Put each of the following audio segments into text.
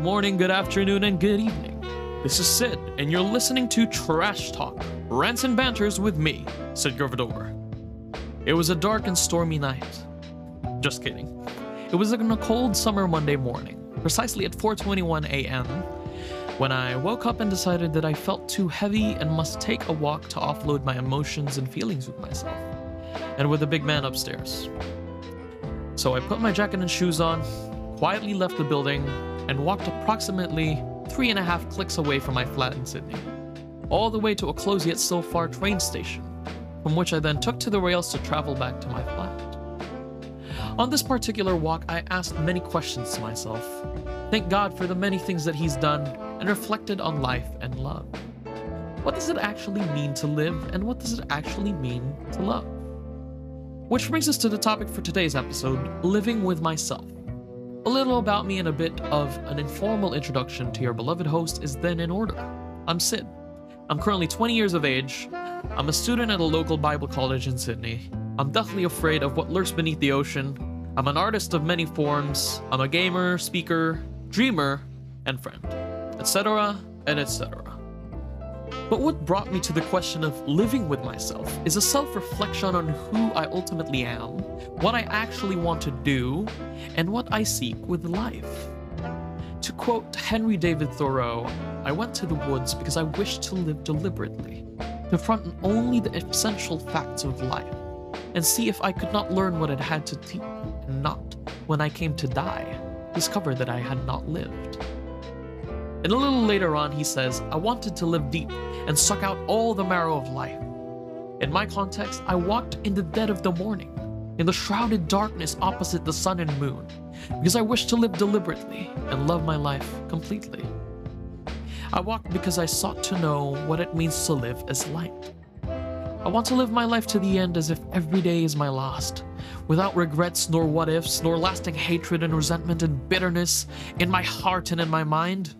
morning, good afternoon, and good evening. This is Sid, and you're listening to Trash Talk, Rants and Banters with me, Sid Grovador. It was a dark and stormy night. Just kidding. It was on a cold summer Monday morning, precisely at 4:21 a.m., when I woke up and decided that I felt too heavy and must take a walk to offload my emotions and feelings with myself, and with the big man upstairs. So I put my jacket and shoes on, quietly left the building, and walked approximately three and a half clicks away from my flat in Sydney, all the way to a close yet so far train station, from which I then took to the rails to travel back to my flat. On this particular walk, I asked many questions to myself. Thank God for the many things that He's done and reflected on life and love. What does it actually mean to live, and what does it actually mean to love? Which brings us to the topic for today's episode living with myself. A little about me and a bit of an informal introduction to your beloved host is then in order. I'm Sid. I'm currently 20 years of age. I'm a student at a local Bible college in Sydney. I'm deathly afraid of what lurks beneath the ocean. I'm an artist of many forms. I'm a gamer, speaker, dreamer, and friend etc., and etc. But what brought me to the question of living with myself is a self reflection on who I ultimately am, what I actually want to do, and what I seek with life. To quote Henry David Thoreau, I went to the woods because I wished to live deliberately, confront only the essential facts of life, and see if I could not learn what it had to teach, and not, when I came to die, discover that I had not lived. And a little later on, he says, I wanted to live deep and suck out all the marrow of life. In my context, I walked in the dead of the morning, in the shrouded darkness opposite the sun and moon, because I wished to live deliberately and love my life completely. I walked because I sought to know what it means to live as light. I want to live my life to the end as if every day is my last, without regrets nor what ifs, nor lasting hatred and resentment and bitterness in my heart and in my mind.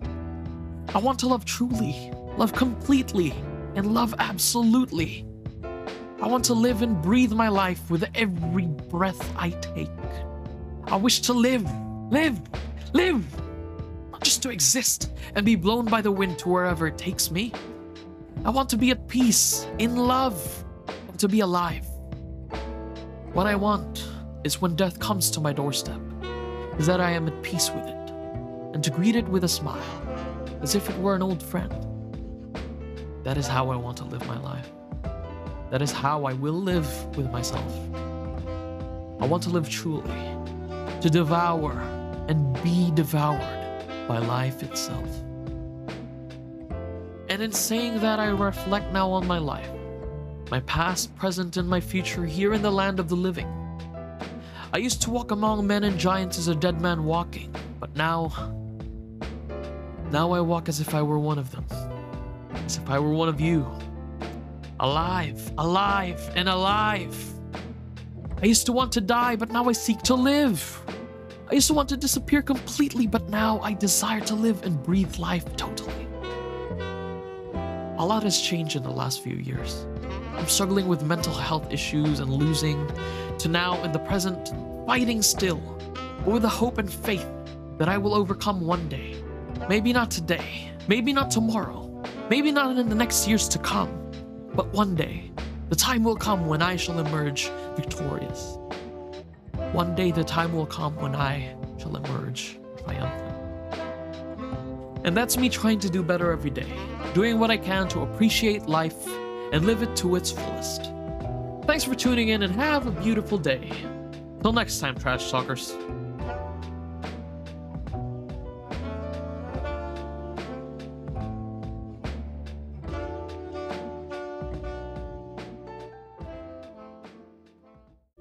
I want to love truly, love completely, and love absolutely. I want to live and breathe my life with every breath I take. I wish to live, live, live, not just to exist and be blown by the wind to wherever it takes me. I want to be at peace, in love, and to be alive. What I want is when death comes to my doorstep, is that I am at peace with it, and to greet it with a smile as if it were an old friend. That is how I want to live my life. That is how I will live with myself. I want to live truly, to devour and be devoured by life itself. And in saying that, I reflect now on my life, my past, present, and my future here in the land of the living. I used to walk among men and giants as a dead man walking, but now now I walk as if I were one of them, as if I were one of you. Alive, alive, and alive. I used to want to die, but now I seek to live. I used to want to disappear completely, but now I desire to live and breathe life totally. A lot has changed in the last few years. I'm struggling with mental health issues and losing, to now in the present, fighting still, but with the hope and faith that I will overcome one day. Maybe not today, maybe not tomorrow, maybe not in the next years to come, but one day, the time will come when I shall emerge victorious. One day, the time will come when I shall emerge triumphant. And that's me trying to do better every day, doing what I can to appreciate life and live it to its fullest. Thanks for tuning in and have a beautiful day. Till next time, Trash Talkers.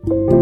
You